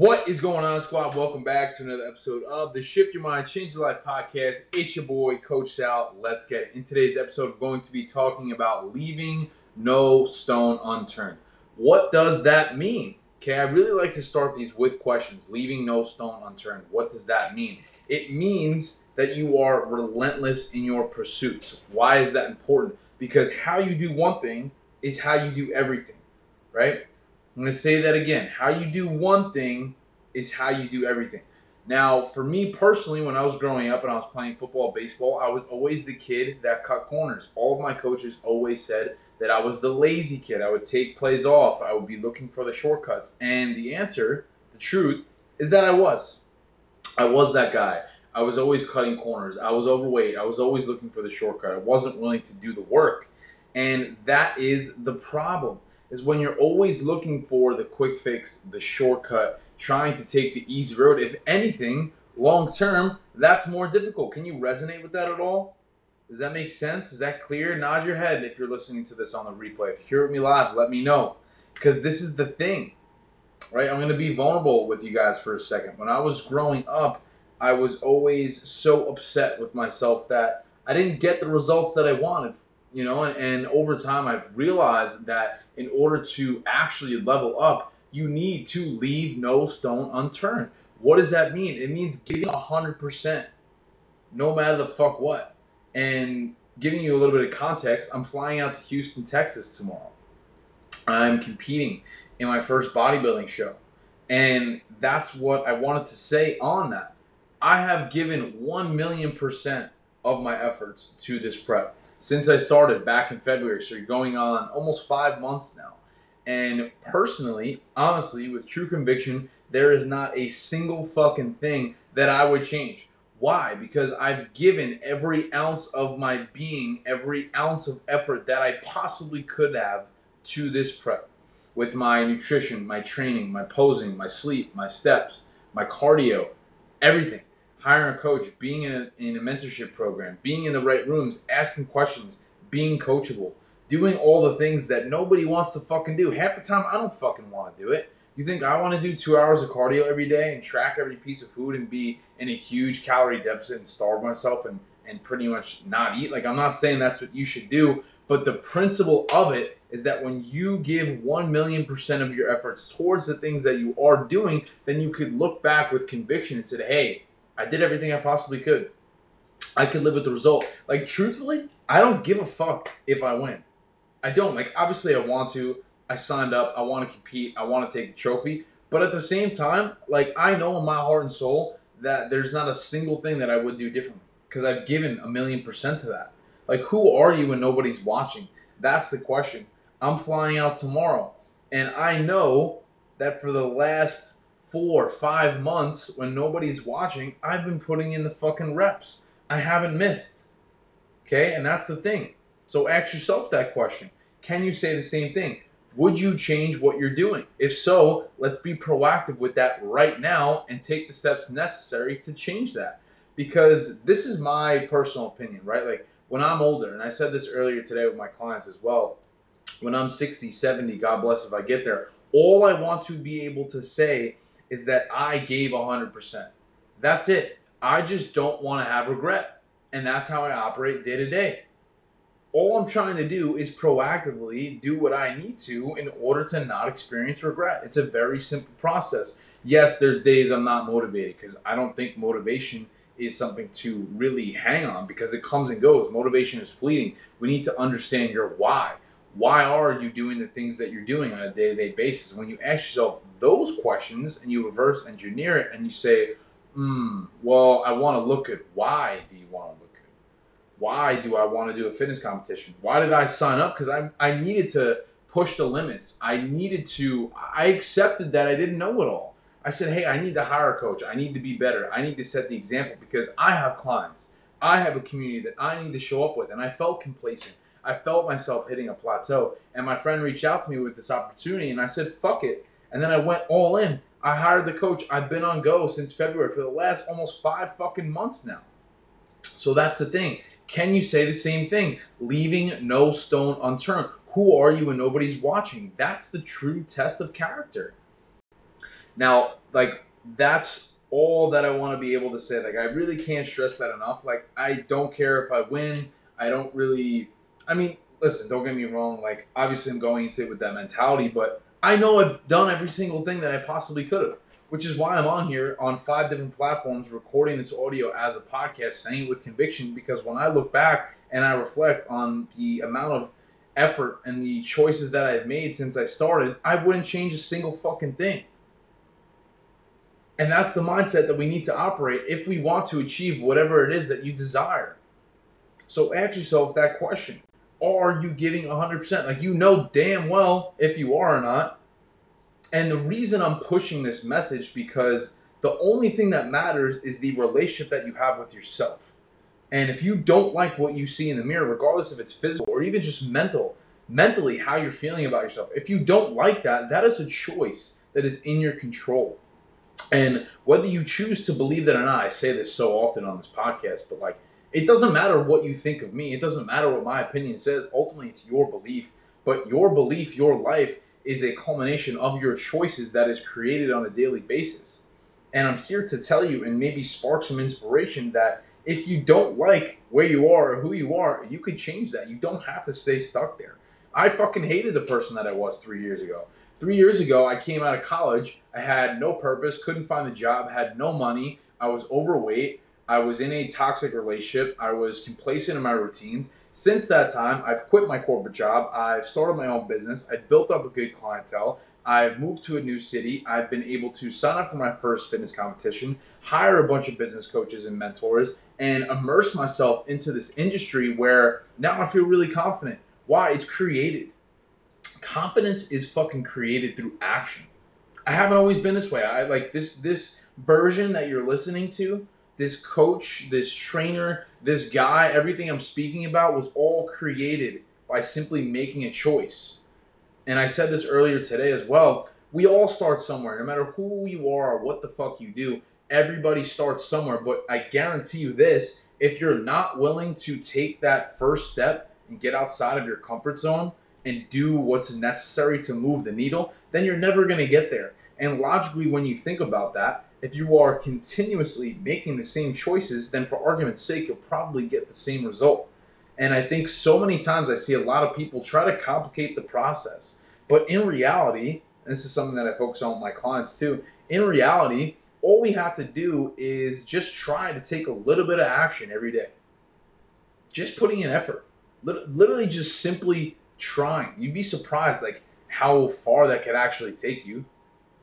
What is going on, squad? Welcome back to another episode of the Shift Your Mind, Change Your Life podcast. It's your boy, Coach Sal. Let's get it. In today's episode, we're going to be talking about leaving no stone unturned. What does that mean? Okay, I really like to start these with questions. Leaving no stone unturned. What does that mean? It means that you are relentless in your pursuits. Why is that important? Because how you do one thing is how you do everything, right? I'm going to say that again. How you do one thing is how you do everything. Now, for me personally, when I was growing up and I was playing football, baseball, I was always the kid that cut corners. All of my coaches always said that I was the lazy kid. I would take plays off. I would be looking for the shortcuts. And the answer, the truth, is that I was. I was that guy. I was always cutting corners. I was overweight. I was always looking for the shortcut. I wasn't willing to do the work. And that is the problem is when you're always looking for the quick fix, the shortcut, trying to take the easy road. If anything, long term, that's more difficult. Can you resonate with that at all? Does that make sense? Is that clear? Nod your head if you're listening to this on the replay. If you hear me live, let me know. Because this is the thing, right? I'm going to be vulnerable with you guys for a second. When I was growing up, I was always so upset with myself that I didn't get the results that I wanted you know and, and over time i've realized that in order to actually level up you need to leave no stone unturned. What does that mean? It means giving 100% no matter the fuck what. And giving you a little bit of context i'm flying out to houston texas tomorrow. I'm competing in my first bodybuilding show. And that's what i wanted to say on that. I have given 1 million percent of my efforts to this prep since I started back in February. So you're going on almost five months now. And personally, honestly, with true conviction, there is not a single fucking thing that I would change. Why? Because I've given every ounce of my being, every ounce of effort that I possibly could have to this prep with my nutrition, my training, my posing, my sleep, my steps, my cardio, everything hiring a coach, being in a, in a mentorship program, being in the right rooms, asking questions, being coachable, doing all the things that nobody wants to fucking do. Half the time, I don't fucking want to do it. You think I want to do two hours of cardio every day and track every piece of food and be in a huge calorie deficit and starve myself and, and pretty much not eat? Like, I'm not saying that's what you should do, but the principle of it is that when you give 1 million percent of your efforts towards the things that you are doing, then you could look back with conviction and say, hey, I did everything I possibly could. I could live with the result. Like, truthfully, I don't give a fuck if I win. I don't. Like, obviously, I want to. I signed up. I want to compete. I want to take the trophy. But at the same time, like, I know in my heart and soul that there's not a single thing that I would do differently because I've given a million percent to that. Like, who are you when nobody's watching? That's the question. I'm flying out tomorrow. And I know that for the last four, five months when nobody's watching, I've been putting in the fucking reps. I haven't missed. Okay, and that's the thing. So ask yourself that question. Can you say the same thing? Would you change what you're doing? If so, let's be proactive with that right now and take the steps necessary to change that. Because this is my personal opinion, right? Like when I'm older, and I said this earlier today with my clients as well, when I'm 60, 70, God bless if I get there, all I want to be able to say is that I gave 100%. That's it. I just don't want to have regret. And that's how I operate day to day. All I'm trying to do is proactively do what I need to in order to not experience regret. It's a very simple process. Yes, there's days I'm not motivated because I don't think motivation is something to really hang on because it comes and goes. Motivation is fleeting. We need to understand your why why are you doing the things that you're doing on a day-to-day basis? When you ask yourself those questions and you reverse engineer it and you say hmm well i want to look at why do you want to look good? Why do i want to do a fitness competition? Why did i sign up? Because I, I needed to push the limits. I needed to i accepted that i didn't know it all. I said hey i need to hire a coach. I need to be better. I need to set the example because i have clients. I have a community that I need to show up with. And I felt complacent. I felt myself hitting a plateau. And my friend reached out to me with this opportunity, and I said, fuck it. And then I went all in. I hired the coach. I've been on go since February for the last almost five fucking months now. So that's the thing. Can you say the same thing? Leaving no stone unturned. Who are you when nobody's watching? That's the true test of character. Now, like, that's all that I want to be able to say. Like, I really can't stress that enough. Like, I don't care if I win. I don't really. I mean, listen, don't get me wrong. Like, obviously, I'm going into it with that mentality, but I know I've done every single thing that I possibly could have, which is why I'm on here on five different platforms recording this audio as a podcast, saying it with conviction. Because when I look back and I reflect on the amount of effort and the choices that I've made since I started, I wouldn't change a single fucking thing. And that's the mindset that we need to operate if we want to achieve whatever it is that you desire. So ask yourself that question. Are you giving 100%? Like you know damn well if you are or not. And the reason I'm pushing this message because the only thing that matters is the relationship that you have with yourself. And if you don't like what you see in the mirror, regardless if it's physical or even just mental, mentally how you're feeling about yourself, if you don't like that, that is a choice that is in your control. And whether you choose to believe that or not, I say this so often on this podcast, but like, it doesn't matter what you think of me. It doesn't matter what my opinion says. Ultimately, it's your belief. But your belief, your life, is a culmination of your choices that is created on a daily basis. And I'm here to tell you and maybe spark some inspiration that if you don't like where you are or who you are, you could change that. You don't have to stay stuck there. I fucking hated the person that I was three years ago. Three years ago, I came out of college. I had no purpose, couldn't find a job, had no money. I was overweight. I was in a toxic relationship. I was complacent in my routines. Since that time, I've quit my corporate job. I've started my own business. I've built up a good clientele. I've moved to a new city. I've been able to sign up for my first fitness competition, hire a bunch of business coaches and mentors, and immerse myself into this industry where now I feel really confident. Why? It's created confidence is fucking created through action. I haven't always been this way. I like this this version that you're listening to, this coach, this trainer, this guy, everything I'm speaking about was all created by simply making a choice. And I said this earlier today as well. We all start somewhere, no matter who you are or what the fuck you do. Everybody starts somewhere, but I guarantee you this if you're not willing to take that first step and get outside of your comfort zone, and do what's necessary to move the needle, then you're never going to get there. And logically, when you think about that, if you are continuously making the same choices, then for argument's sake, you'll probably get the same result. And I think so many times I see a lot of people try to complicate the process. But in reality, this is something that I focus on with my clients too, in reality, all we have to do is just try to take a little bit of action every day. Just putting in effort. Literally just simply trying. You'd be surprised like how far that could actually take you.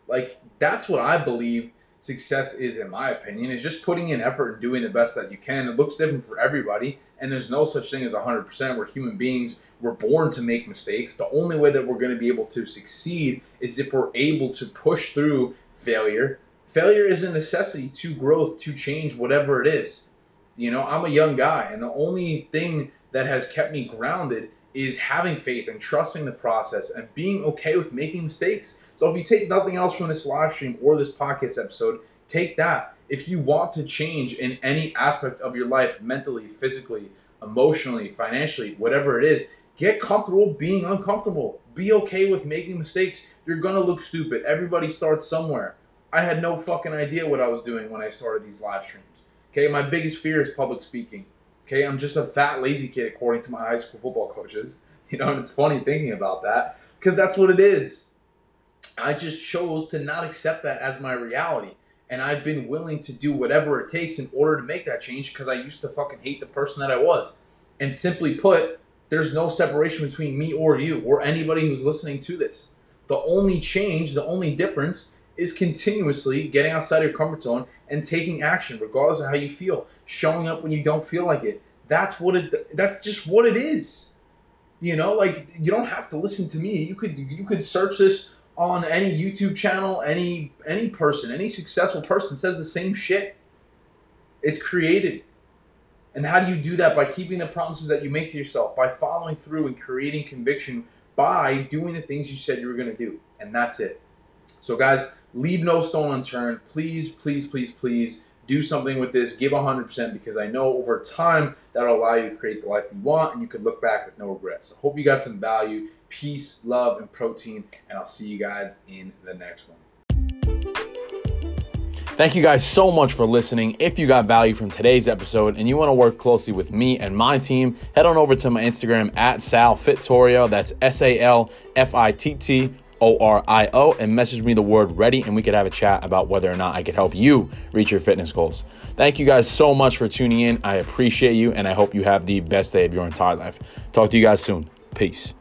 Like that's what I believe success is in my opinion is just putting in effort and doing the best that you can. It looks different for everybody and there's no such thing as 100%. We're human beings. We're born to make mistakes. The only way that we're going to be able to succeed is if we're able to push through failure. Failure is a necessity to growth, to change, whatever it is. You know, I'm a young guy, and the only thing that has kept me grounded is having faith and trusting the process and being okay with making mistakes. So if you take nothing else from this live stream or this podcast episode, take that. If you want to change in any aspect of your life, mentally, physically, emotionally, financially, whatever it is, get comfortable being uncomfortable. Be okay with making mistakes. You're gonna look stupid. Everybody starts somewhere. I had no fucking idea what I was doing when I started these live streams. Okay, my biggest fear is public speaking. Okay, I'm just a fat, lazy kid, according to my high school football coaches. You know, and it's funny thinking about that because that's what it is. I just chose to not accept that as my reality. And I've been willing to do whatever it takes in order to make that change because I used to fucking hate the person that I was. And simply put, there's no separation between me or you or anybody who's listening to this. The only change, the only difference is continuously getting outside your comfort zone and taking action, regardless of how you feel. Showing up when you don't feel like it. That's what it. That's just what it is. You know, like you don't have to listen to me. You could you could search this on any YouTube channel. Any any person, any successful person says the same shit. It's created, And how do you do that? By keeping the promises that you make to yourself, by following through and creating conviction by doing the things you said you were going to do. And that's it. So, guys, leave no stone unturned. Please, please, please, please do something with this. Give 100% because I know over time that'll allow you to create the life you want and you can look back with no regrets. So, hope you got some value. Peace, love, and protein. And I'll see you guys in the next one. Thank you guys so much for listening. If you got value from today's episode and you want to work closely with me and my team, head on over to my Instagram at Sal Fittorio. That's S A L F I T T O R I O and message me the word ready and we could have a chat about whether or not I could help you reach your fitness goals. Thank you guys so much for tuning in. I appreciate you and I hope you have the best day of your entire life. Talk to you guys soon. Peace.